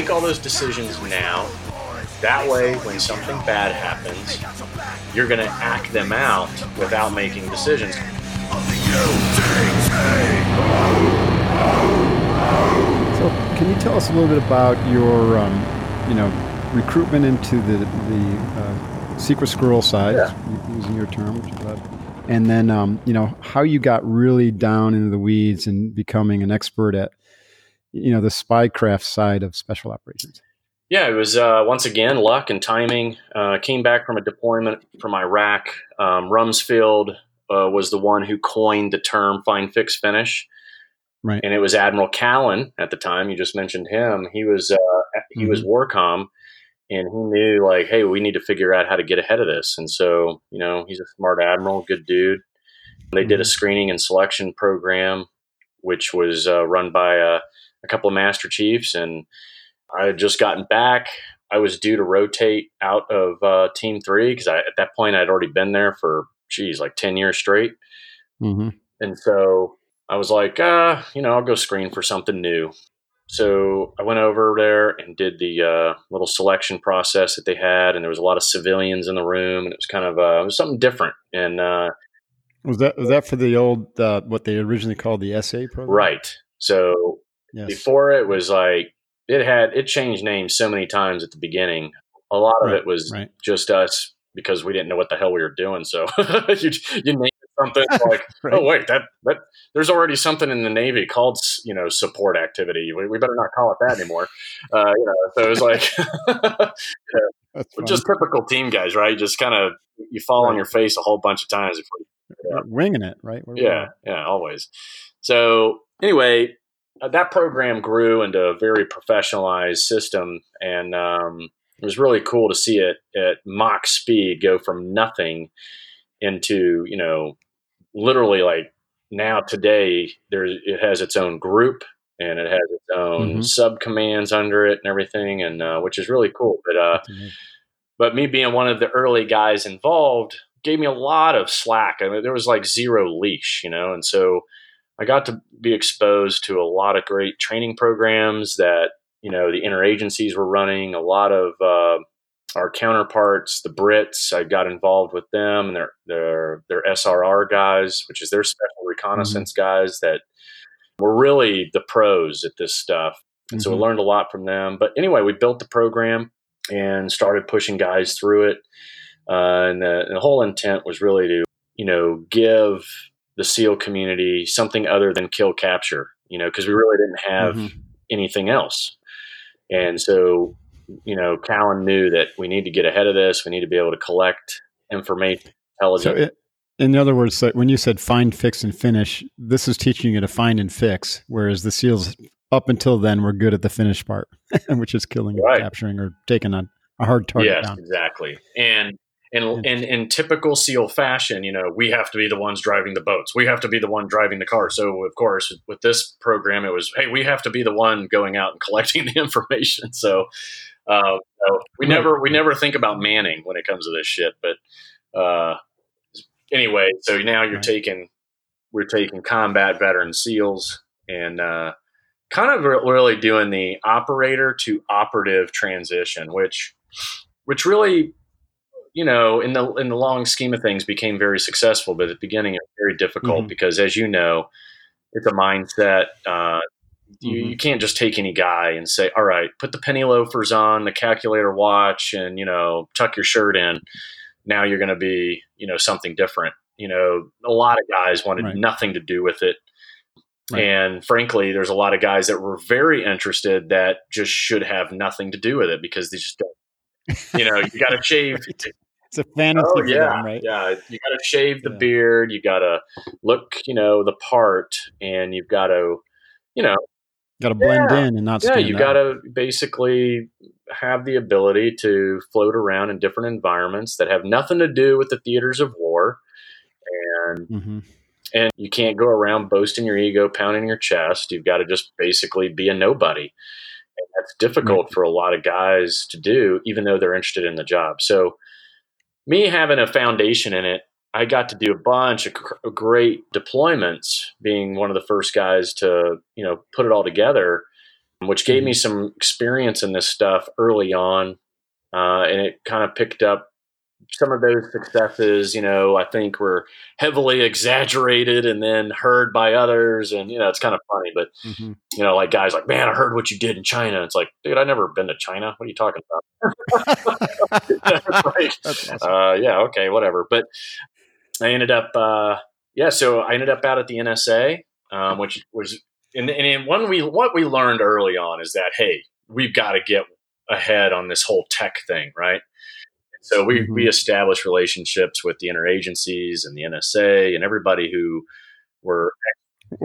Make all those decisions now. That way, when something bad happens, you're going to act them out without making decisions. So, can you tell us a little bit about your, um, you know, recruitment into the the uh, secret squirrel side, Yeah. using your term, which I love, and then um, you know how you got really down into the weeds and becoming an expert at, you know, the spycraft side of special operations. Yeah, it was uh, once again luck and timing. Uh, came back from a deployment from Iraq. Um, Rumsfeld uh, was the one who coined the term "find, fix, finish," Right. and it was Admiral Callan at the time. You just mentioned him. He was uh, he was Warcom, and he knew like, hey, we need to figure out how to get ahead of this. And so, you know, he's a smart admiral, good dude. They did a screening and selection program, which was uh, run by a, a couple of master chiefs, and I had just gotten back. I was due to rotate out of uh, Team Three because at that point I'd already been there for, geez, like ten years straight. Mm-hmm. And so I was like, uh, you know, I'll go screen for something new. So I went over there and did the uh, little selection process that they had, and there was a lot of civilians in the room, and it was kind of uh, it was something different. And uh, Was that was that for the old uh, what they originally called the SA program? right, so Yes. before it was like it had it changed names so many times at the beginning. A lot of it was right. just us because we didn't know what the hell we were doing. So you you something like, Right. oh wait, that that there's already something in the Navy called you know support activity. We, we better not call it that anymore. Uh, you know, so it was like just typical team guys, right? Just kind of you fall on your face a whole bunch of times before you winging it, right? We're yeah, yeah, always. So anyway, that program grew into a very professionalized system, and um, it was really cool to see it at Mach speed go from nothing into you know literally like now today there it has its own group and it has its own Mhm. sub commands under it and everything and uh, which is really cool but uh, winning. but me being one of the early guys involved gave me a lot of slack. I mean, there was like zero leash, you know, and so I got to be exposed to a lot of great training programs that you know the interagencies were running. A lot of uh, our counterparts, the Brits, I got involved with them and their their their SRR guys, which is their special reconnaissance guys that were really the pros at this stuff. And so we Mhm. learned a lot from them. But anyway, we built the program and started pushing guys through it. Uh, and, the, and the whole intent was really to, you know, give the SEAL community something other than kill capture, you know, because we really didn't have Mhm. anything else. And so, you know, Callan knew that we need to get ahead of this. We need to be able to collect information, So, intelligence. it, in other words, so when you said find, fix, and finish, this is teaching you to find and fix, whereas the SEALs up until then were good at the finish part, which is killing or capturing or taking a, a hard target yes, down. exactly. And and Interesting. in typical SEAL fashion, you know, we have to be the ones driving the boats. We have to be the one driving the car. So of course, with this program, it was, hey, we have to be the one going out and collecting the information. So, uh, so we never we never think about manning when it comes to this shit. But uh, anyway, so now you're taking we're taking combat veteran SEALs and uh, kind of really doing the operator to operative transition, which which really you know in the in the long scheme of things became very successful but at the beginning it was very difficult Mhm. because as you know it's a mindset uh, you, Mhm. you can't just take any guy and say all right put the penny loafers on the calculator watch and you know tuck your shirt in now you're going to be you know something different you know a lot of guys wanted Right. nothing to do with it Right. And frankly, there's a lot of guys that were very interested that just should have nothing to do with it because they just don't. You know, you got to shave. It's a fantasy Oh yeah, them, right? yeah. You got to shave the Yeah. beard. You got to look, you know, the part, and you've got to, you know, Got to blend Yeah. in and not yeah, you got to basically have the ability to float around in different environments that have nothing to do with the theaters of war, and Mhm. and you can't go around boasting your ego, pounding your chest. You've got to just basically be a nobody. And that's difficult for a lot of guys to do, even though they're interested in the job. So, me having a foundation in it, I got to do a bunch of cr- great deployments, being one of the first guys to, you know, put it all together, which gave me some experience in this stuff early on. Uh, and it kind of picked up some of those successes, you know, I think were heavily exaggerated and then heard by others. And, you know, it's kind of funny, but, Mhm. you know, like guys like, man, I heard what you did in China. It's like, dude, I never been to China. What are you talking about? Like, awesome. uh, yeah, okay, whatever. But I ended up, uh, yeah, so I ended up out at the NSA, um, which was, and, and one we, what we learned early on is that, hey, we've got to get ahead on this whole tech thing, right? So we, Mhm. we established relationships with the interagencies and the NSA and everybody who were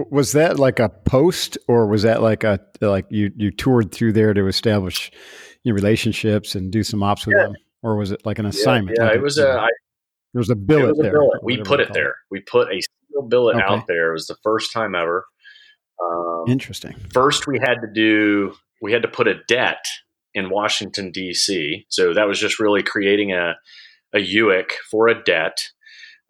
was that like a post, or was that like a like you you toured through there to establish your relationships and do some ops with Yeah. them, or was it like an assignment? Yeah, like it was a, I, there was a it billet was a there. billet. We put it there. We put a SEAL billet Okay. out there. It was the first time ever. Um, Interesting. first we had to do we had to put a det in Washington D.C. So that was just really creating a a UIC for a det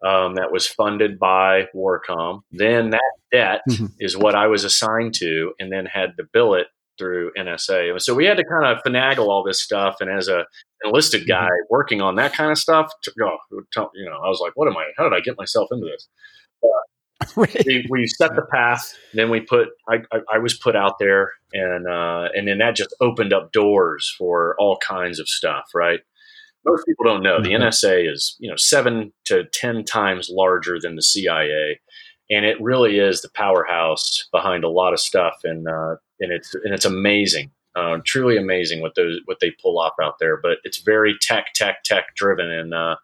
um, that was funded by Warcom. Then that det Mhm. is what I was assigned to, and then had to bill it through NSA. So we had to kind of finagle all this stuff. And as a enlisted guy working on that kind of stuff, to, oh, you know, I was like, "What am I? How did I get myself into this?" right. we, we set the path. Then we put I, I, I was put out there, and uh, and then that just opened up doors for all kinds of stuff. Right? Most people don't know the Mhm. NSA is you know seven to ten times larger than the CIA, and it really is the powerhouse behind a lot of stuff. And uh, and it's and it's amazing. Uh, truly amazing what those what they pull off out there, but it's very tech, tech, tech driven, and uh,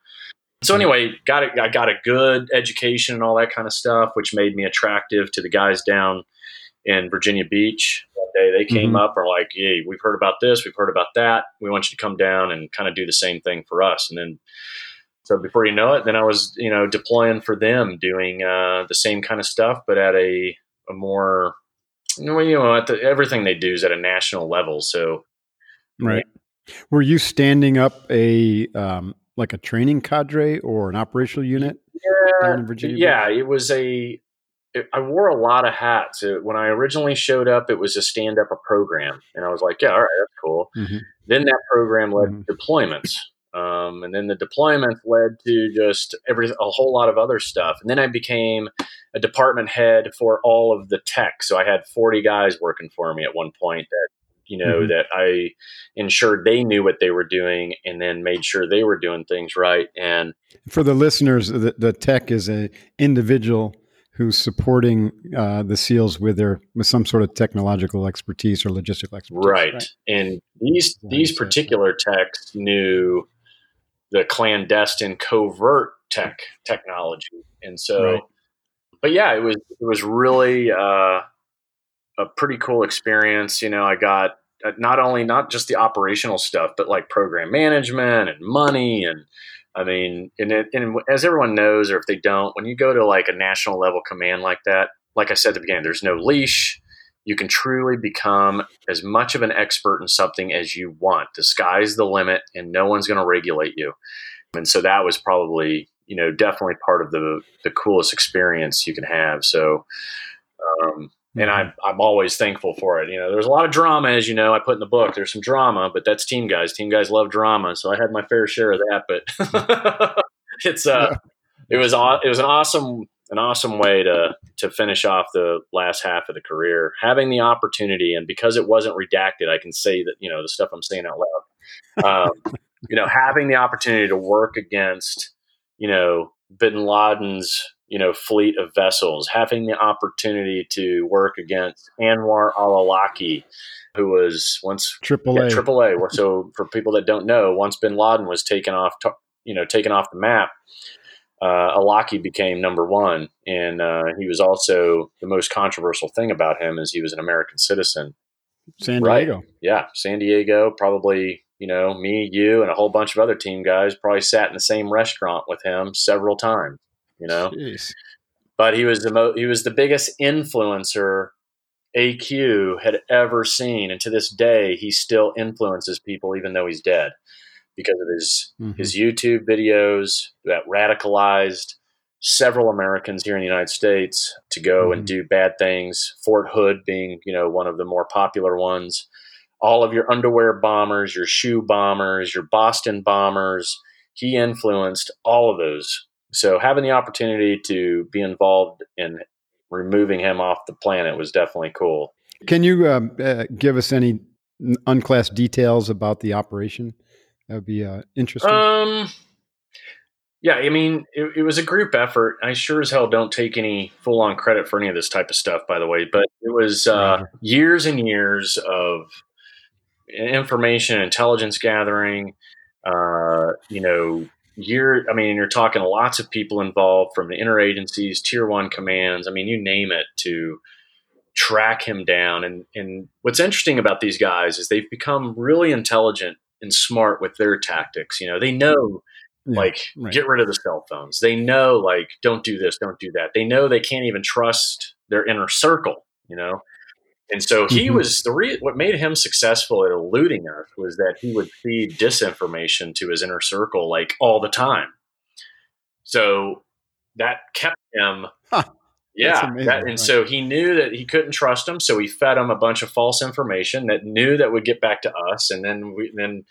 so anyway, got it. I got a good education and all that kind of stuff, which made me attractive to the guys down in Virginia Beach. One day they came Mhm. up and were like, "Hey, we've heard about this, we've heard about that. We want you to come down and kind of do the same thing for us." And then, so before you know it, then I was you know deploying for them, doing uh, the same kind of stuff, but at a a more you know, you know at the, everything they do is at a national level. So Right. Were you standing up a um, like a training cadre or an operational unit down in Virginia? Yeah, it was a. It, I wore a lot of hats. It, when I originally showed up, it was a stand up a program, and I was like, "Yeah, all right, that's cool." Mhm. Then that program led Mhm. to deployments, um, and then the deployments led to just every a whole lot of other stuff. And then I became a department head for all of the tech. So I had forty guys working for me at one point that you know Mhm. that I ensured they knew what they were doing, and then made sure they were doing things right. And For the listeners, the, the tech is a individual who's supporting uh, the SEALs with their with some sort of technological expertise or logistical expertise. right. And these Yeah, these so- so- particular techs knew the clandestine covert tech technology, and so, Right. but yeah, it was it was really uh, a pretty cool experience. You know, I got not only not just the operational stuff, but like program management and money and. I mean, and, it, and as everyone knows, or if they don't, when you go to like a national level command like that, like I said at the beginning, there's no leash. You can truly become as much of an expert in something as you want. The sky's the limit, and no one's going to regulate you. And so that was probably, you know, definitely part of the the coolest experience you can have. So, um, and I'm I'm always thankful for it. You know, there's a lot of drama, as you know. I put in the book. There's some drama, but that's team guys. Team guys love drama, so I had my fair share of that. But it's uh, it was it was an awesome an awesome way to to finish off the last half of the career, having the opportunity, and because it wasn't redacted, I can say that you know the stuff I'm saying out loud. Um, you know, having the opportunity to work against you know Bin Laden's you know fleet of vessels, having the opportunity to work against Anwar al-Awlaki, who was once Triple yeah, A. Triple A. So for people that don't know, once Bin Laden was taken off, you know, taken off the map, uh, Awlaki became number one, and uh, he was also the most controversial thing about him is he was an American citizen. San Right. Diego. Yeah, San Diego, probably you know me, you, and a whole bunch of other team guys probably sat in the same restaurant with him several times. You know, Jeez. but he was the mo- he was the biggest influencer AQ had ever seen, and to this day, he still influences people even though he's dead because of his Mhm. his YouTube videos that radicalized several Americans here in the United States to go and Mhm. do bad things. Fort Hood being you know one of the more popular ones. All of your underwear bombers, your shoe bombers, your Boston bombers. He influenced all of those. So having the opportunity to be involved in removing him off the planet was definitely cool. Can you um, uh, give us any unclassed details about the operation? That would be uh, interesting. Um, yeah, I mean, it, it was a group effort. I sure as hell don't take any full on credit for any of this type of stuff, by the way. But it was uh, years and years of information, intelligence gathering. Uh, you know, year. I mean, you're talking lots of people involved from the interagencies, tier one commands. I mean, you name it to track him down. And and what's interesting about these guys is they've become really intelligent and smart with their tactics. You know, they know Yeah, like right. get rid of the cell phones. They know like don't do this, don't do that. They know they can't even trust their inner circle. You know. And so he Mhm. was the re- what made him successful at eluding us was that he would feed disinformation to his inner circle like all the time. So that kept him Huh. yeah, amazing, that, and right. so he knew that he couldn't trust him, so he fed him a bunch of false information that knew that would get back to us, and then we then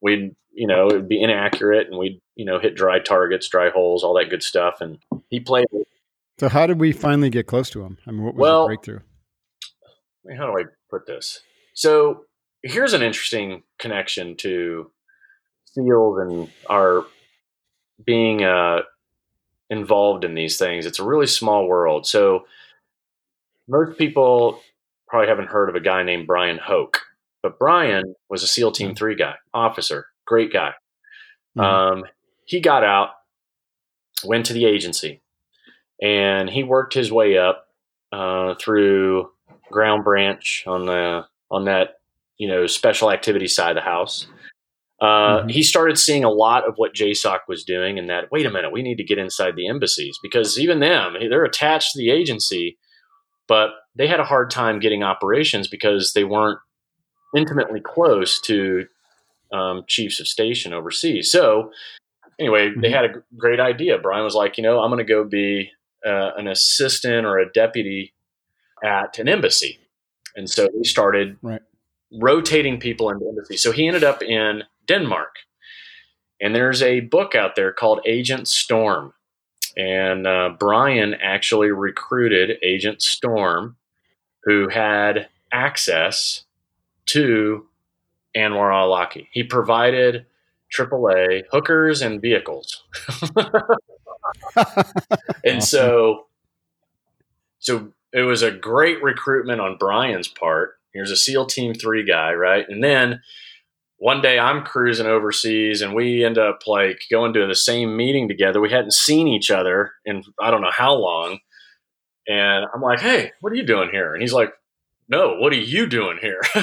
we'd you know it would be inaccurate, and we'd you know hit dry targets, dry holes, all that good stuff, and he played. So, how did we finally get close to him? I mean, what was Well, the breakthrough? How do I put this? So here's an interesting connection to SEALs and our being uh, involved in these things. It's a really small world. So most people probably haven't heard of a guy named Brian Hoke, but Brian was a SEAL Team Mhm. 3 guy, officer, great guy. Mhm. Um, he got out, went to the agency, and he worked his way up uh, through ground branch on the on that you know special activity side of the house. Uh, Mhm. He started seeing a lot of what JSOC was doing, and that wait a minute, we need to get inside the embassies because even them, they're attached to the agency, but they had a hard time getting operations because they weren't intimately close to um, chiefs of station overseas. So anyway, they Mhm. had a great idea. Brian was like, you know, I'm going to go be uh, an assistant or a deputy at an embassy, and so he started Right. rotating people into the embassy. So he ended up in Denmark, and there's a book out there called Agent Storm, and uh, Brian actually recruited Agent Storm, who had access to Anwar al-Awlaki. He provided AAA hookers and vehicles. and Awesome. so so it was a great recruitment on Brian's part. Here's a SEAL Team Three guy, right? And then one day I'm cruising overseas, and we end up like going to the same meeting together. We hadn't seen each other in I don't know how long, and I'm like, "Hey, what are you doing here?" And he's like, "No, what are you doing here?"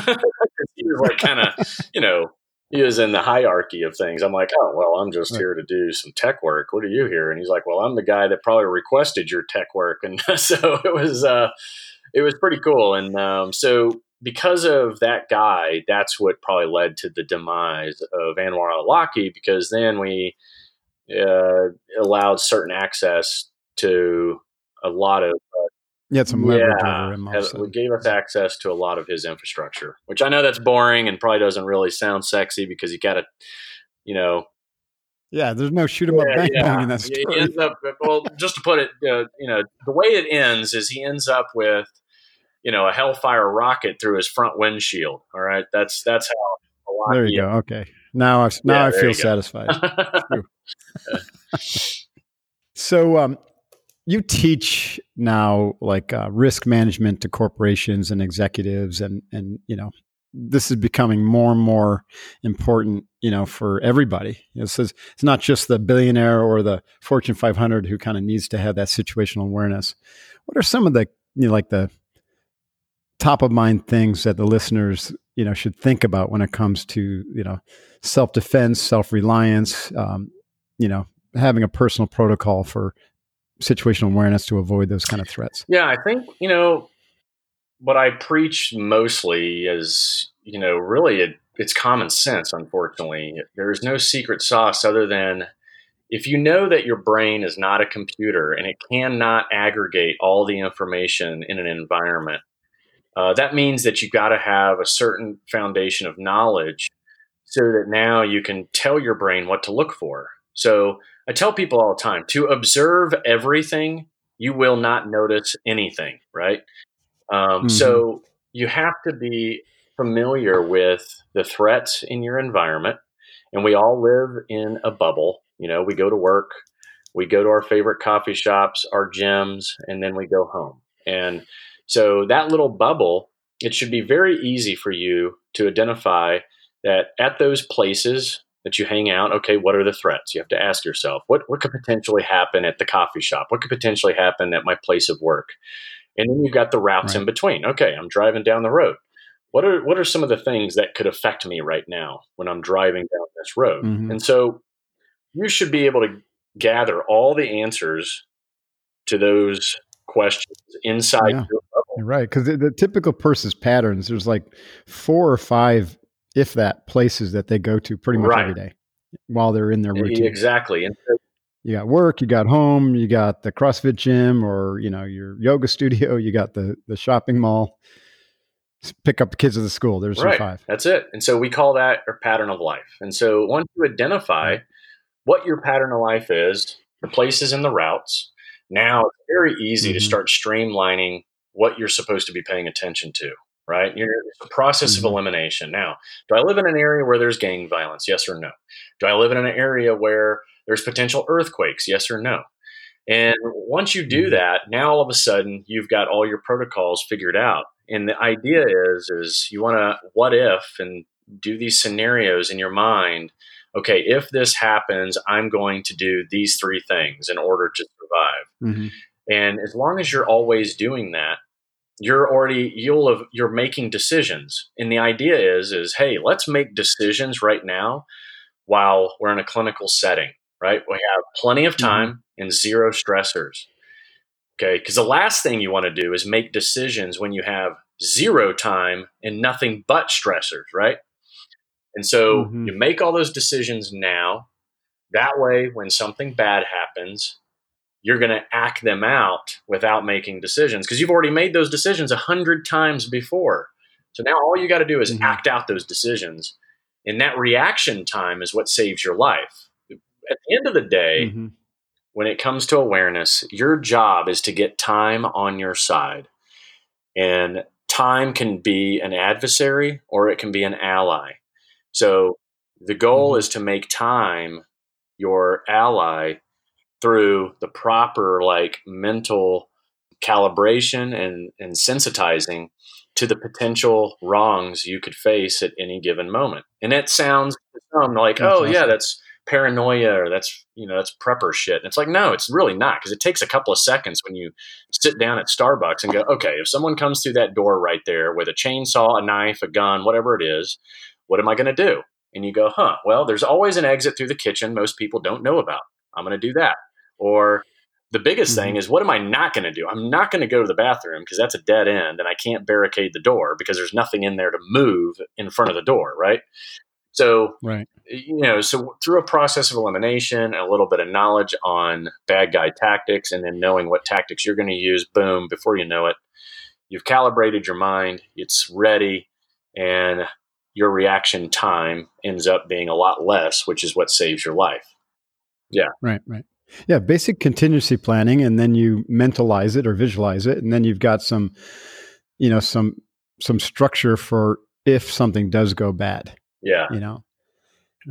he was like, kind of, you know, he was in the hierarchy of things. I'm like, oh, well, I'm just here to do some tech work. What are you here? And he's like, well, I'm the guy that probably requested your tech work. And so it was, uh, it was pretty cool. And um, so because of that guy, that's what probably led to the demise of Anwar al-Awlaki because then we uh, allowed certain access to a lot of Had some leverage yeah, over him. all of a had- sudden. it gave us access to a lot of his infrastructure, which I know that's boring and probably doesn't really sound sexy because you got to, you know, Yeah, there's no shoot 'em up bang bang in that story. He ends up, well, just to put it, uh, you know, the way it ends is he ends up with, you know, a Hellfire rocket through his front windshield. All right, that's that's how. a lot There you go. Okay, now I now Yeah, I feel satisfied. So, um, you teach now like uh, risk management to corporations and executives and and you know this is becoming more and more important you know for everybody. This is it's not just the billionaire or the fortune 500 who kind of needs to have that situational awareness. What are some of the you know like the top of mind things that the listeners you know should think about when it comes to you know self defense self reliance um, you know having a personal protocol for situational awareness to avoid those kind of threats? Yeah, I think, you know, what I preach mostly is, you know, really it, it's common sense, unfortunately. There is no secret sauce other than if you know that your brain is not a computer and it cannot aggregate all the information in an environment, uh, that means that you've got to have a certain foundation of knowledge so that now you can tell your brain what to look for. So I tell people all the time to observe everything, you will not notice anything, right? Um, mm-hmm. So you have to be familiar with the threats in your environment. And we all live in a bubble. You know, we go to work, we go to our favorite coffee shops, our gyms, and then we go home. And so that little bubble, it should be very easy for you to identify that at those places that you hang out, okay, what are the threats? You have to ask yourself, what, what could potentially happen at the coffee shop? What could potentially happen at my place of work? And then you've got the routes right. in between. Okay, I'm driving down the road. What are what are some of the things that could affect me right now when I'm driving down this road? Mm-hmm. And so you should be able to gather all the answers to those questions inside yeah. your. You're right, because the, the, typical person's patterns, there's like four or five if that, places that they go to pretty much right. every day while they're in their routine. Exactly. And you got work, you got home, you got the CrossFit gym or, you know, your yoga studio, you got the, the shopping mall, pick up the kids at the school. There's right. five. That's it. And so we call that a pattern of life. And so once you identify what your pattern of life is, the places and the routes, now it's very easy mm-hmm. to start streamlining what you're supposed to be paying attention to right? You're, it's a process mm-hmm. of elimination. Now, do I live in an area where there's gang violence? Yes or no? Do I live in an area where there's potential earthquakes? Yes or no? And once you do mm-hmm. that, now all of a sudden you've got all your protocols figured out. And the idea is, is you want to what if and do these scenarios in your mind. Okay, if this happens, I'm going to do these three things in order to survive. Mm-hmm. And as long as you're always doing that, you're already you'll have you're making decisions and the idea is is hey let's make decisions right now while we're in a clinical setting right we have plenty of mm-hmm. time mm-hmm. and zero stressors okay because the last thing you want to do is make decisions when you have zero time and nothing but stressors right and so mm-hmm. you make all those decisions now that way when something bad happens you're going to act them out without making decisions because you've already made those decisions a hundred times before. So now all you got to do is mm-hmm. act out those decisions. And that reaction time is what saves your life. At the end of the day, mm-hmm. when it comes to awareness, your job is to get time on your side. And time can be an adversary or it can be an ally. So the goal mm-hmm. is to make time your ally through the proper like mental calibration and, and sensitizing to the potential wrongs you could face at any given moment. And it sounds like, oh yeah, that's paranoia or that's you know that's prepper shit. And it's like no, it's really not because it takes a couple of seconds when you sit down at Starbucks and go, okay, if someone comes through that door right there with a chainsaw, a knife, a gun, whatever it is, what am I going to do? And you go, huh? Well, there's always an exit through the kitchen most people don't know about. I'm going to do that. Or the biggest mm-hmm. thing is, what am I not going to do? I'm not going to go to the bathroom because that's a dead end and I can't barricade the door because there's nothing in there to move in front of the door, right? So, right. you know, so through a process of elimination, a little bit of knowledge on bad guy tactics, and then knowing what tactics you're going to use, boom, before you know it, you've calibrated your mind, it's ready, and your reaction time ends up being a lot less, which is what saves your life. Yeah. Right, right. Yeah, basic contingency planning, and then you mentalize it or visualize it, and then you've got some, you know, some some structure for if something does go bad. Yeah, you know,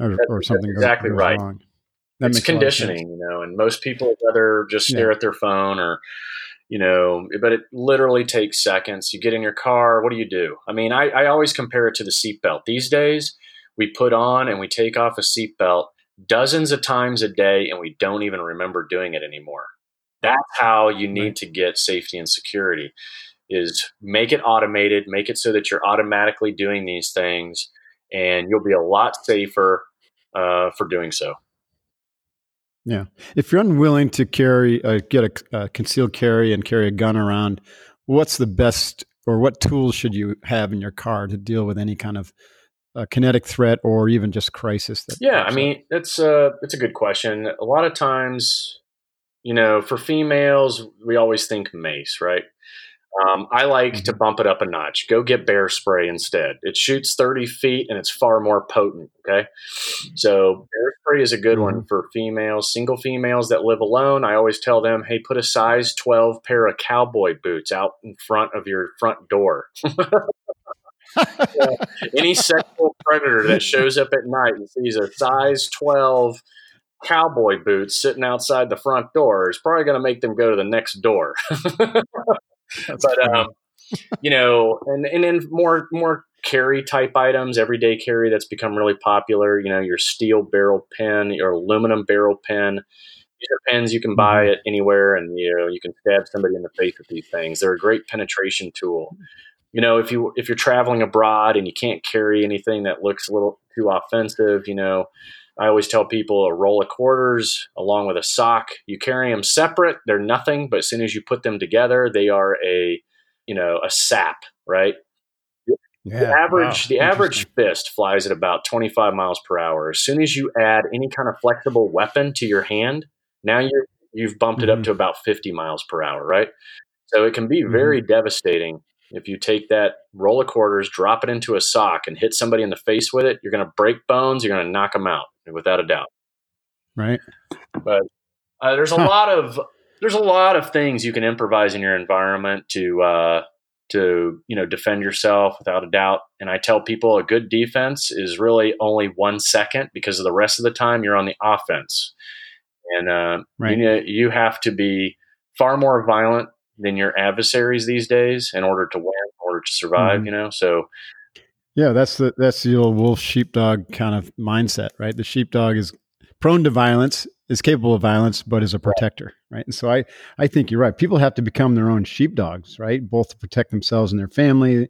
or, or something exactly goes, right. Wrong. That it's makes a lot of sense. conditioning, you know, and most people rather just stare at their phone or, you know, but it literally takes seconds. You get in your car, what do you do? I mean, I, I always compare it to the seatbelt. These days, we put on and we take off a seatbelt dozens of times a day and we don't even remember doing it anymore. That's how you need to get safety and security is make it automated, make it so that you're automatically doing these things and you'll be a lot safer uh, for doing so. Yeah. If you're unwilling to carry, uh, get a, a concealed carry and carry a gun around, what's the best or what tools should you have in your car to deal with any kind of uh, kinetic threat or even just crisis? That Yeah, I up? mean that's uh that's a good question. A lot of times, you know, for females, we always think mace, right? Um, I like to bump it up a notch. Go get bear spray instead. It shoots thirty feet and it's far more potent. Okay, so bear spray is a good one for females, single females that live alone. I always tell them, hey, put a size twelve pair of cowboy boots out in front of your front door. any sexual predator that shows up at night and sees a size 12 cowboy boots sitting outside the front door is probably going to make them go to the next door. But um, you know, and and then more more carry type items, everyday carry that's become really popular. You know, your steel barrel pen, your aluminum barrel pen. These are pens you can buy at anywhere, and you know you can stab somebody in the face with these things. They're a great penetration tool. You know, if you if you're traveling abroad and you can't carry anything that looks a little too offensive, you know, I always tell people a roll of quarters along with a sock. You carry them separate; they're nothing. But as soon as you put them together, they are a you know a sap, right? yeah, the average wow, the average fist flies at about 25 miles per hour. As soon as you add any kind of flexible weapon to your hand, now you you've bumped it up Mhm. to about 50 miles per hour, right? So it can be very devastating if you take that roll of quarters, drop it into a sock, and hit somebody in the face with it. You're going to break bones. You're going to knock them out, without a doubt. right? Uh, there's a Huh. lot of there's a lot of things you can improvise in your environment to uh, to you know defend yourself without a doubt. And I tell people a good defense is really only one second because of the rest of the time you're on the offense, and uh, Right. you you have to be far more violent than your adversaries these days in order to win, in order to survive. Mhm. You know, so Yeah, that's the that's the old wolf sheepdog kind of mindset, right? The sheepdog is prone to violence, is capable of violence, but is a protector, right? And so I I think you're right. People have to become their own sheepdogs, right? Both to protect themselves and their family,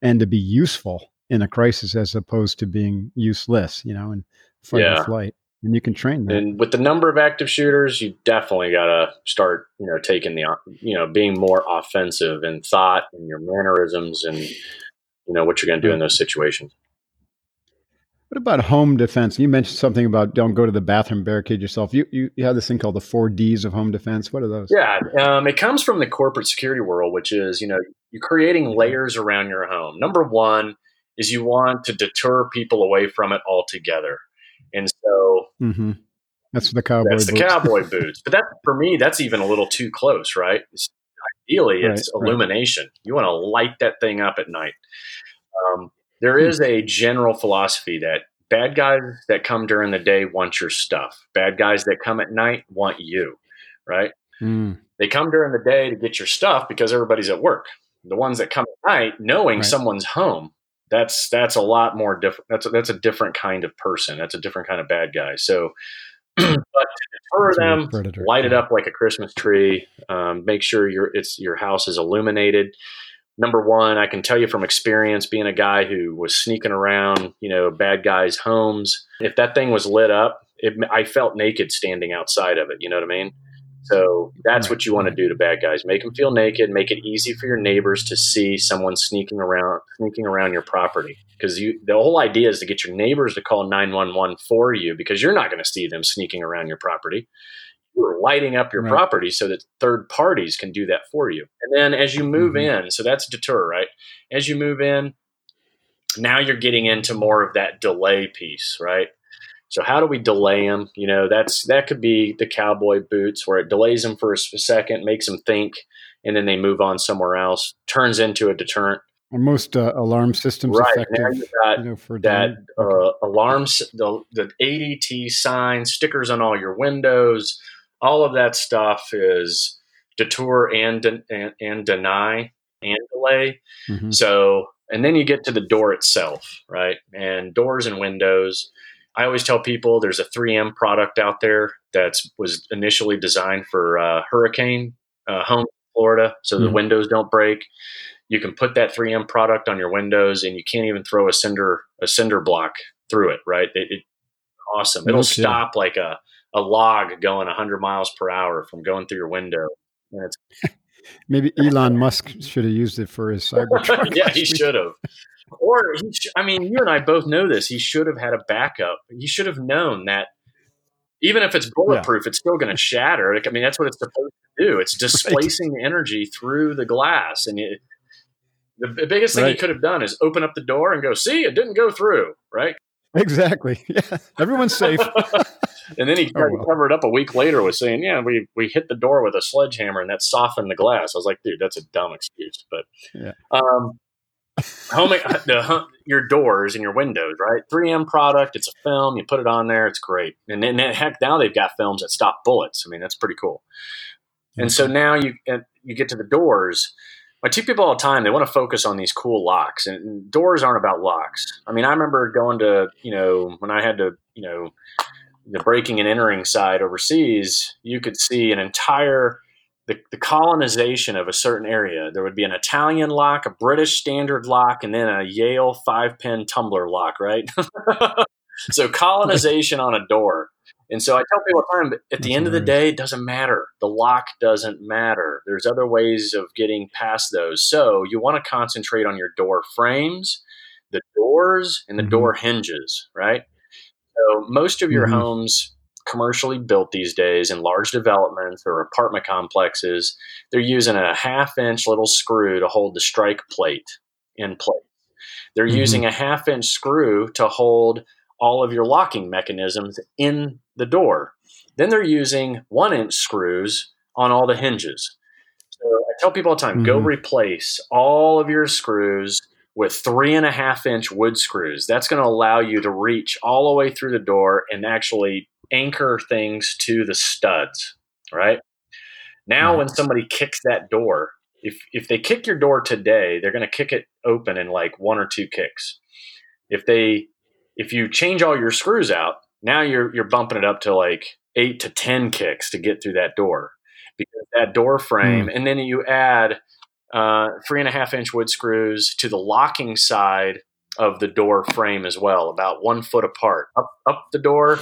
and to be useful in a crisis as opposed to being useless, you know, and fight Yeah. or flight. And you can train that. And with the number of active shooters, you definitely got to start, you know, taking the, you know, being more offensive in thought and your mannerisms and, you know, what you're going to do in those situations. What about home defense? You mentioned something about don't go to the bathroom, barricade yourself. You you, you have this thing called the four Ds of home defense. What are those? Yeah, um, it comes from the corporate security world, which is, you know, you're creating layers around your home. Number one is you want to deter people away from it altogether. And so hmm That's the cowboy. that's the boots. cowboy boots. But that for me, that's even a little too close, right? It's, ideally, it's Right, right. illumination. You want to light that thing up at night. Um, there is a general philosophy that bad guys that come during the day want your stuff. Bad guys that come at night want you, right? Mm, They come during the day to get your stuff because everybody's at work. The ones that come at night, knowing Right. someone's home, that's that's a lot more different. That's a, that's a different kind of person. That's a different kind of bad guy. So, but to deter them, predator. light it up like a Christmas tree. Um, make sure your it's your house is illuminated. Number one, I can tell you from experience, being a guy who was sneaking around, you know, bad guys' homes. If that thing was lit up, it, I felt naked standing outside of it. You know what I mean? So that's what you want to do to bad guys. Make them feel naked. Make it easy for your neighbors to see someone sneaking around, sneaking around your property. Because you, the whole idea is to get your neighbors to call nine one one for you, because you're not going to see them sneaking around your property. You're lighting up your Right. property so that third parties can do that for you. And then as you move Mhm. in, so that's deter, right? As you move in, now you're getting into more of that delay piece, right? So how do we delay them? You know, that's that could be the cowboy boots where it delays them for a second, makes them think, and then they move on somewhere else. Turns into a deterrent. Are most uh, alarm systems Right, effective? now you know, for that uh, alarms, the, the ADT sign, stickers on all your windows, all of that stuff is detour and and, and deny and delay. Mhm. So, and then you get to the door itself, right? And doors and windows. I always tell people there's a 3M product out there that was initially designed for uh, hurricane uh, home in Florida, so the Mhm. windows don't break. You can put that 3M product on your windows, and you can't even throw a cinder a cinder block through it. Right? It, it awesome. It'll kidding. stop like a a log going 100 miles per hour from going through your window. And it's Maybe Elon Musk should have used it for his Cybertruck. yeah, he should have. Or he, sh- I mean, you and I both know this. He should have had a backup. He should have known that even if it's bulletproof, it's still going to shatter. I mean, that's what it's supposed to do. It's displacing the energy through the glass, and it, the, the biggest thing he could have done is open up the door and go, "See, it didn't go through." Right, Exactly. Yeah. Everyone's safe. and then he Oh, well. to cover it up a week later with saying, "Yeah, we we hit the door with a sledgehammer, and that softened the glass." I was like, "Dude, that's a dumb excuse." But Yeah. um, home the your doors and your windows, right? 3M product. It's a film. You put it on there. It's great. And then heck, now they've got films that stop bullets. I mean, that's pretty cool. And so now you you get to the doors. I tell people all the time they want to focus on these cool locks, and doors aren't about locks. I mean, I remember going to you know when I had to you know the breaking and entering side overseas, you could see an entire the, the colonization of a certain area. There would be an Italian lock, a British standard lock, and then a Yale five pin tumbler lock, right? so colonization on a door. And so I tell people all the time, at the end of the day, it doesn't matter. The lock doesn't matter. There's other ways of getting past those. So you want to concentrate on your door frames, the doors, and the Mhm. door hinges, right? So most of your Mhm. homes commercially built these days in large developments or apartment complexes, they're using a half inch little screw to hold the strike plate in place. They're Mhm. using a half inch screw to hold all of your locking mechanisms in the door. Then they're using one inch screws on all the hinges. So I tell people all the time go Mhm. replace all of your screws with three and a half inch wood screws. That's going to allow you to reach all the way through the door and actually anchor things to the studs, right? Now, Right. when somebody kicks that door, if, if they kick your door today, they're going to kick it open in like one or two kicks. If they, if you change all your screws out, now you're you're bumping it up to like eight to ten kicks to get through that door because that door hmm. frame, and then you add uh, three and a half inch wood screws to the locking side of the door frame as well, about one foot apart, up up the door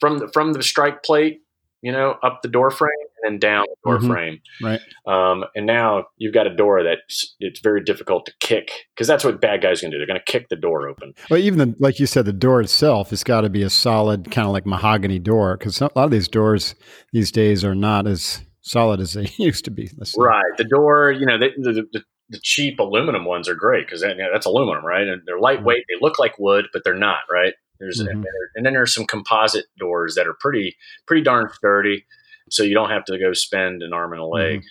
from the from the strike plate, you know, up the door frame and then down the door Mhm. frame. Right. Um, and now you've got a door that it's very difficult to kick because that's what bad guys to do. They're going to kick the door open. Well, even the, like you said, the door itself has got to be a solid, kind of like mahogany door, because a lot of these doors these days are not as solid as they used to be. Say. Right. The door, you know, they, the, the, the cheap aluminum ones are great because that, you know, that's aluminum, right? And they're lightweight. They look like wood, but they're not, right? There's Mhm. and, then there's some composite doors that are pretty pretty darn sturdy, so you don't have to go spend an arm and a leg.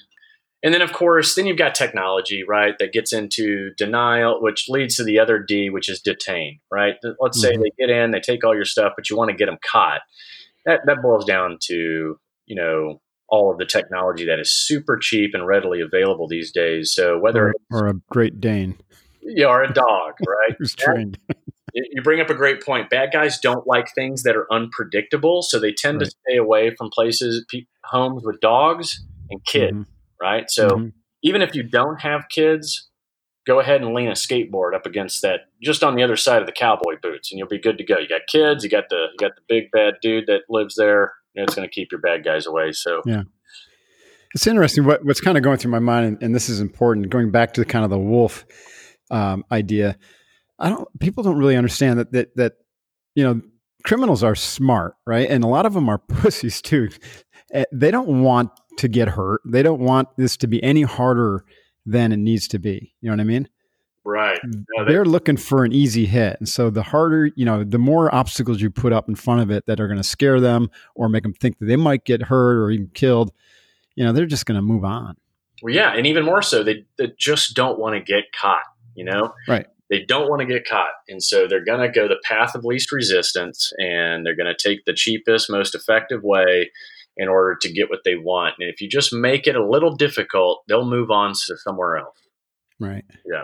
And then, of course, then you've got technology, right, that gets into denial, which leads to the other D, which is detain, right? Let's say Mhm. they get in, they take all your stuff, but you want to get them caught. That that boils down to you know all of the technology that is super cheap and readily available these days. So whether Or, or a Great Dane you are a dog, right? who's trained. you bring up a great point. Bad guys don't like things that are unpredictable, so they tend Right. to stay away from places, pe- homes with dogs and kids, Mhm. right? So Mhm. even if you don't have kids, go ahead and lean a skateboard up against that, just on the other side of the cowboy boots, and you'll be good to go. You got kids, you got the you got the big bad dude that lives there. It's going to keep your bad guys away. So Yeah. It's interesting. What, what's kind of going through my mind, and, and this is important, going back to kind of the wolf um, idea. I don't. People don't really understand that that that you know criminals are smart, right? And a lot of them are pussies too. Eh, They don't want to get hurt. They don't want this to be any harder than it needs to be. You know what I mean? Right, mm. No, they- They're looking for an easy hit. And so the harder, you know, the more obstacles you put up in front of it that are going to scare them or make them think that they might get hurt or even killed, you know, they're just going to move on. Well, yeah, and even more so, they, they just don't want to get caught. You know, Right. They don't want to get caught, and so they're going to go the path of least resistance, and they're going to take the cheapest, most effective way in order to get what they want. And if you just make it a little difficult, they'll move on to somewhere else. Right. Yeah.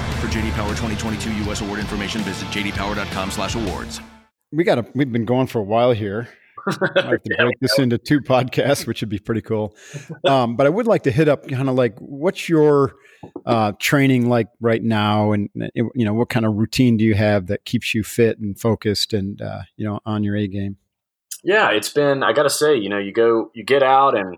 For JD Power 2022 U.S. award information, visit jdpower.com/awards. we got to, we've been going for a while here. I have to break this into two podcasts, which would be pretty cool. Um, but I would like to hit up kind of like what's your uh, training like right now, and you know what kind of routine do you have that keeps you fit and focused and uh, you know on your A game? Yeah, it's been. I got to say, you know, you go, you get out, and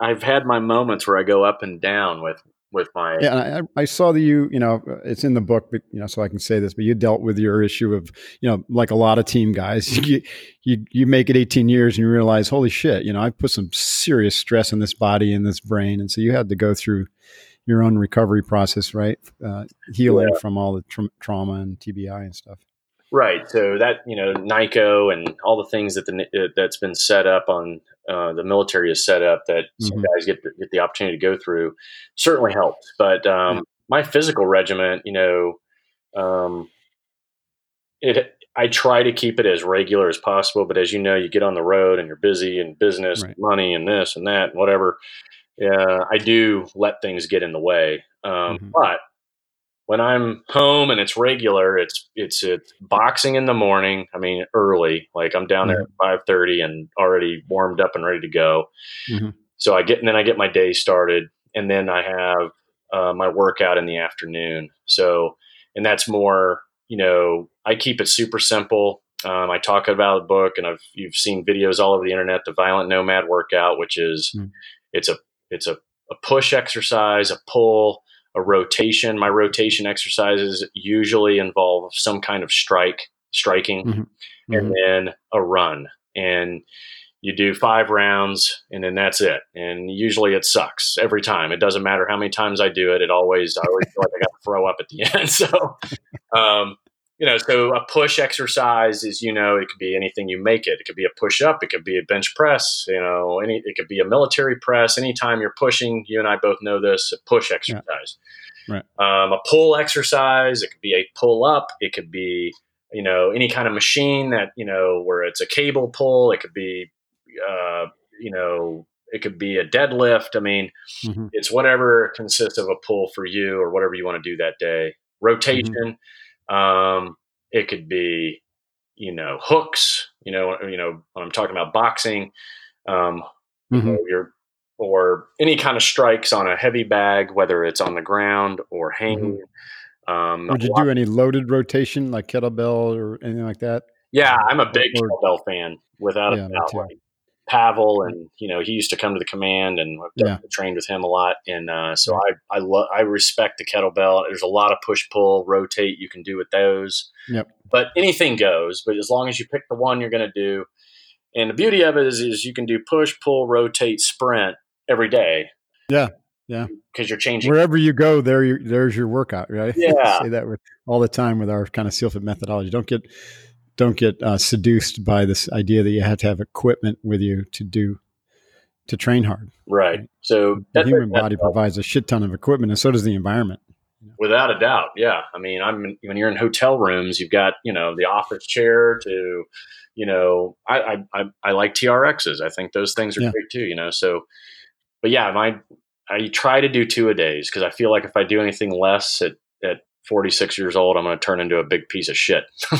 I've had my moments where I go up and down with with my. Yeah, and I, I saw that you, you know, it's in the book, but you know, so I can say this, but you dealt with your issue of, you know, like a lot of team guys, you you you make it 18 years and you realize, holy shit, you know, I put some serious stress on this body and this brain, and so you had to go through your own recovery process, right? Uh, healing from all the tra- trauma and TBI and stuff. Right. So that you know, NICoE and all the things that the uh, that's been set up on uh, the military is set up that some Mhm. guys get get the opportunity to go through certainly helped. But um, Yeah. my physical regiment, you know, um, it I try to keep it as regular as possible. But as you know, you get on the road and you're busy and business, Right. money, and this and that, and whatever. Yeah, I do let things get in the way. Um, Mhm. But when I'm home and it's regular, it's it's it's boxing in the morning. I mean, early. Like I'm down there at five thirty and already warmed up and ready to go. Mhm. So I get and then I get my day started, and then I have uh, my workout in the afternoon. So and that's more. You know, I keep it super simple. Um, I talk about the book, and I've you've seen videos all over the internet. The Violent Nomad workout, which is Mm. it's a it's a, a push exercise, a pull, a rotation. My rotation exercises usually involve some kind of strike, striking, Mhm. and then a run. And you do five rounds, and then that's it. And usually it sucks every time. It doesn't matter how many times I do it. It always I always feel like I got to throw up at the end. So, um, you know, so a push exercise is, you know, it could be anything you make it. It could be a push up, it could be a bench press, you know, any it could be a military press. Anytime you're pushing, you and I both know this, a push exercise. Right. Um, a pull exercise, it could be a pull up, it could be, you know, any kind of machine that, you know, where it's a cable pull, it could be uh, you know, it could be a deadlift. I mean, Mhm. it's whatever consists of a pull for you or whatever you want to do that day. Rotation. Um, it could be, you know, hooks. You know, you know when I'm talking about boxing, um, Mhm. your or any kind of strikes on a heavy bag, whether it's on the ground or hanging. Um, Would you do any loaded rotation like kettlebell or anything like that? Yeah, I'm a big Or- kettlebell fan, without Yeah, a doubt. Like Pavel, and you know, he used to come to the command, and Yeah. trained with him a lot. And uh, so I, I love, I respect the kettlebell. There's a lot of push pull, rotate you can do with those. Yep. But anything goes. But as long as you pick the one you're going to do, and the beauty of it is, is you can do push, pull, rotate, sprint every day. Yeah, yeah. Because you're changing. Wherever you go, there you, there's your workout, right? Yeah. say that with all the time with our kind of SEALFIT methodology. Don't get don't get uh, seduced by this idea that you have to have equipment with you to do to train hard. right. So The human body provides a shit ton of equipment, and so does the environment. Without a doubt, yeah. I mean, I'm when you're in hotel rooms, you've got you know the office chair to, you know, I I I, I like TRXs. I think those things are Yeah. great too. You know, so, but yeah, my I try to do two a days because I feel like if I do anything less at 46 years old, I'm going to turn into a big piece of shit.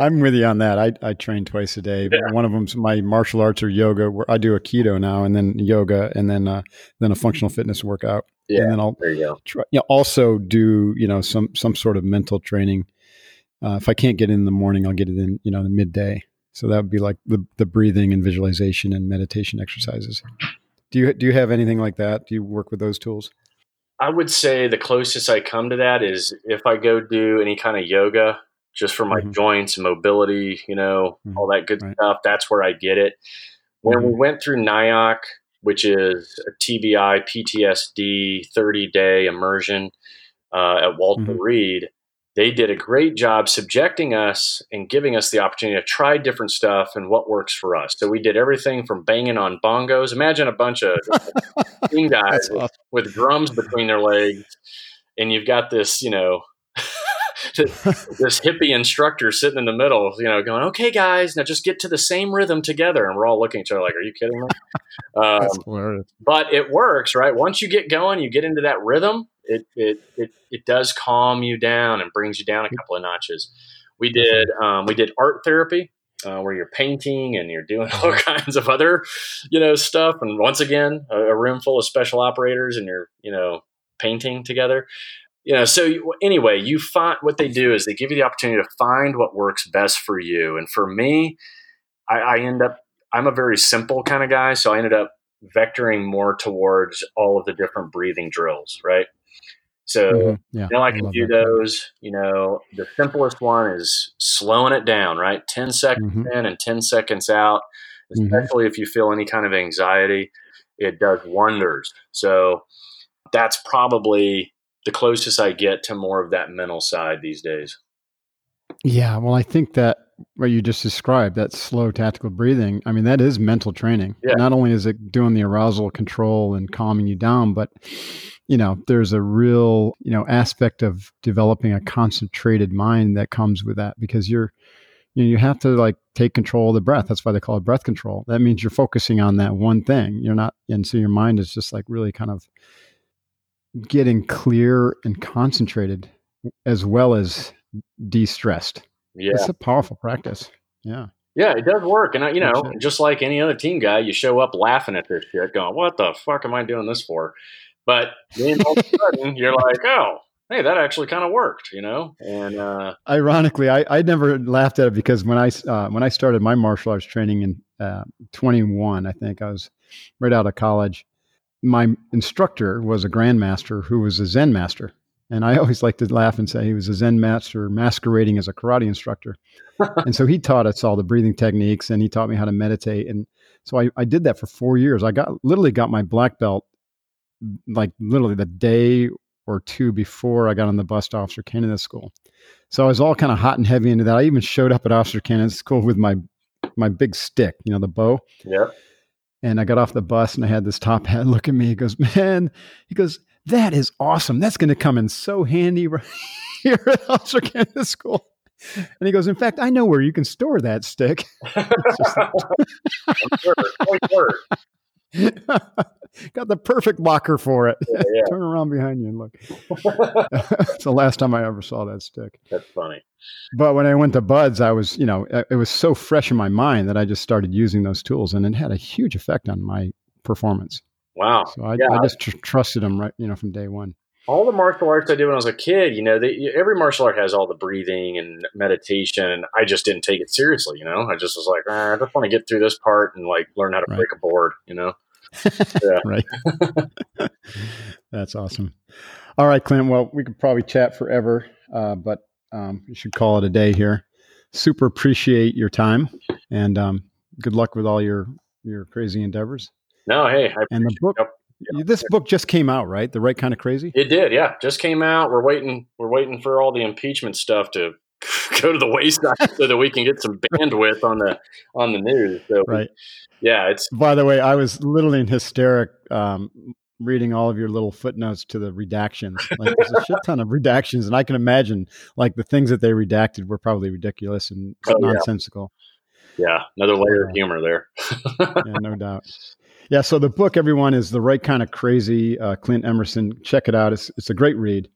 I'm with you on that. I, I train twice a day. Yeah. One of them's my martial arts or yoga. Where I do a keto now, and then yoga, and then uh, then a functional fitness workout. Yeah. and then I'll there you go. try, you know, also do you know some some sort of mental training. Uh, if I can't get in the morning, I'll get it in you know the midday. So that would be like the the breathing and visualization and meditation exercises. Do you do you have anything like that? Do you work with those tools? I would say the closest I come to that is if I go do any kind of yoga, just for my Mhm. joints and mobility, you know, Mhm. all that good Right. stuff. That's where I get it. When we Mhm. went through NICoE, which is a TBI PTSD 30 day immersion uh, at Walter Mhm. Reed, they did a great job subjecting us and giving us the opportunity to try different stuff and what works for us. So we did everything from banging on bongos. Imagine a bunch of guys That's with, with drums between their legs, and you've got this, you know, this hippie instructor sitting in the middle, you know, going, "Okay, guys, now just get to the same rhythm together." And we're all looking at each other like, "Are you kidding me?" Um, but it works, right? Once you get going, you get into that rhythm. It it it it does calm you down and brings you down a couple of notches. We did um, we did art therapy. Uh, where you're painting and you're doing all kinds of other, you know, stuff. And once again, a, a room full of special operators, and you're, you know, painting together you know so you, anyway you find what they do is they give you the opportunity to find what works best for you and for me I, I end up i'm a very simple kind of guy so i ended up vectoring more towards all of the different breathing drills right so Mhm. Yeah, know i can love do that. those you know the simplest one is slowing it down right 10 seconds Mhm. in and 10 seconds out Mhm. especially if you feel any kind of anxiety it does wonders so that's probably the closest I get to more of that mental side these days. Yeah, well, I think that what you just described, that slow tactical breathing, I mean, that is mental training. Yeah. Not only is it doing the arousal control and calming you down, but you know, there's a real, you know, aspect of developing a concentrated mind that comes with that because you're you know, you have to like take control of the breath. That's why they call it breath control. That means you're focusing on that one thing. You're not and so your mind is just like really kind of getting clear and concentrated as well as de-stressed. Yeah. It's a powerful practice. Yeah. Yeah, it does work. And, I- you know, just like any other team guy, you show up laughing at this shit, going, what the fuck am I doing this for? But then all of a sudden, you're like, oh, hey, that actually kind of worked, you know? And, uh, Ironically, I, I never laughed at it because when I uh, when I started my martial arts training in uh, 21, I think I was right out of college. My instructor was a grandmaster who was a Zen master, and I always like to laugh and say he was a Zen master masquerading as a karate instructor. and so he taught us all the breathing techniques, and he taught me how to meditate. And so I, I did that for four years. I got literally got my black belt like literally the day or two before I got on the bus to Officer Candidate School. So I was all kind of hot and heavy into that. I even showed up at Officer Candidate School with my my big stick, you know, the bow. yeah. And I got off the bus and I had this top hat look at me. He goes, Man, he goes, That is awesome. That's going to come in so handy right here at Officer Candidate School. And he goes, In fact, I know where you can store that stick. It's just like- I'm sure. Point word. Got the perfect locker for it. Yeah, yeah. Turn around behind you and look. it's the last time I ever saw that stick. That's funny. But when I went to BUD/S, I was, you know, it was so fresh in my mind that I just started using those tools, and it had a huge effect on my performance. Wow. So I, Yeah. I just tr- trusted them right, you know, from day one. all the martial arts I did when I was a kid, you know, they, every martial art has all the breathing and meditation, and I just didn't take it seriously. You know, I just was like, "Ah, I just want to get through this part and like learn how to Right. break a board. You know, right. That's awesome. All right, Clint. Well, we could probably chat forever, uh, but um, we should call it a day here. Super appreciate your time, and um, good luck with all your your crazy endeavors. No, hey, I And the book, Yep. this book just came out, right? The right kind of crazy. It did, yeah. Just came out. We're waiting. We're waiting for all the impeachment stuff to go to the wayside so that we can get some bandwidth on the on the news. So, Right. yeah, it's By the way, I was literally in hysteric um, reading all of your little footnotes to the redactions. Like there's a shit ton of redactions, and I can imagine like the things that they redacted were probably ridiculous and Oh, nonsensical. yeah another layer of humor there. yeah, no doubt. Yeah, so the book, everyone, is the right kind of crazy. Uh, Clint Emerson, check it out. It's it's a great read.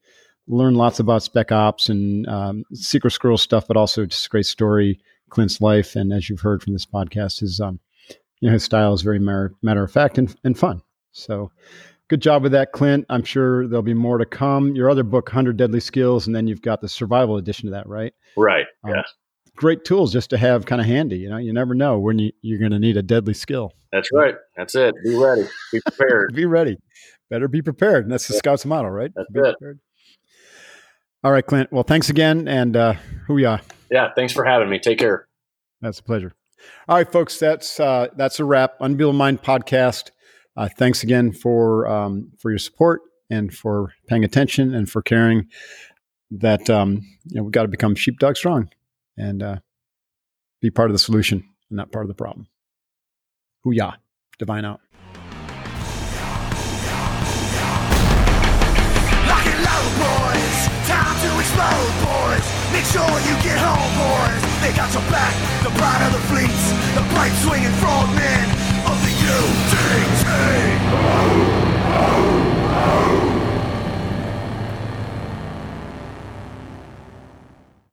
Learn lots about spec ops and um, secret squirrel stuff, but also just a great story. Clint's life, and as you've heard from this podcast, his um, you know, his style is very matter, matter of fact and, and fun. So, good job with that, Clint. I'm sure there'll be more to come. Your other book, Hundred Deadly Skills, and then you've got the survival edition of that, right? right. Um, Yeah. Great tools just to have kind of handy. You know, you never know when you, you're going to need a deadly skill. That's right. That's it. Be ready. Be prepared. Be ready. better be prepared. And that's the Scouts model, right? That's be it. Prepared. All right, Clint. Well, thanks again, and uh, hooyah. Yeah, thanks for having me. Take care. That's a pleasure. All right, folks. That's uh, that's a wrap. Unbeatable Mind podcast. Uh, thanks again for um, for your support and for paying attention and for caring that um, you know we've got to become sheepdog strong and uh, be part of the solution and not part of the problem. Hoo-yah. Divine out. Lock it low, boys. Time to explode, boys. Make sure you get home, boys. They got your back. The pride of the fleets. The bright swinging frogmen of the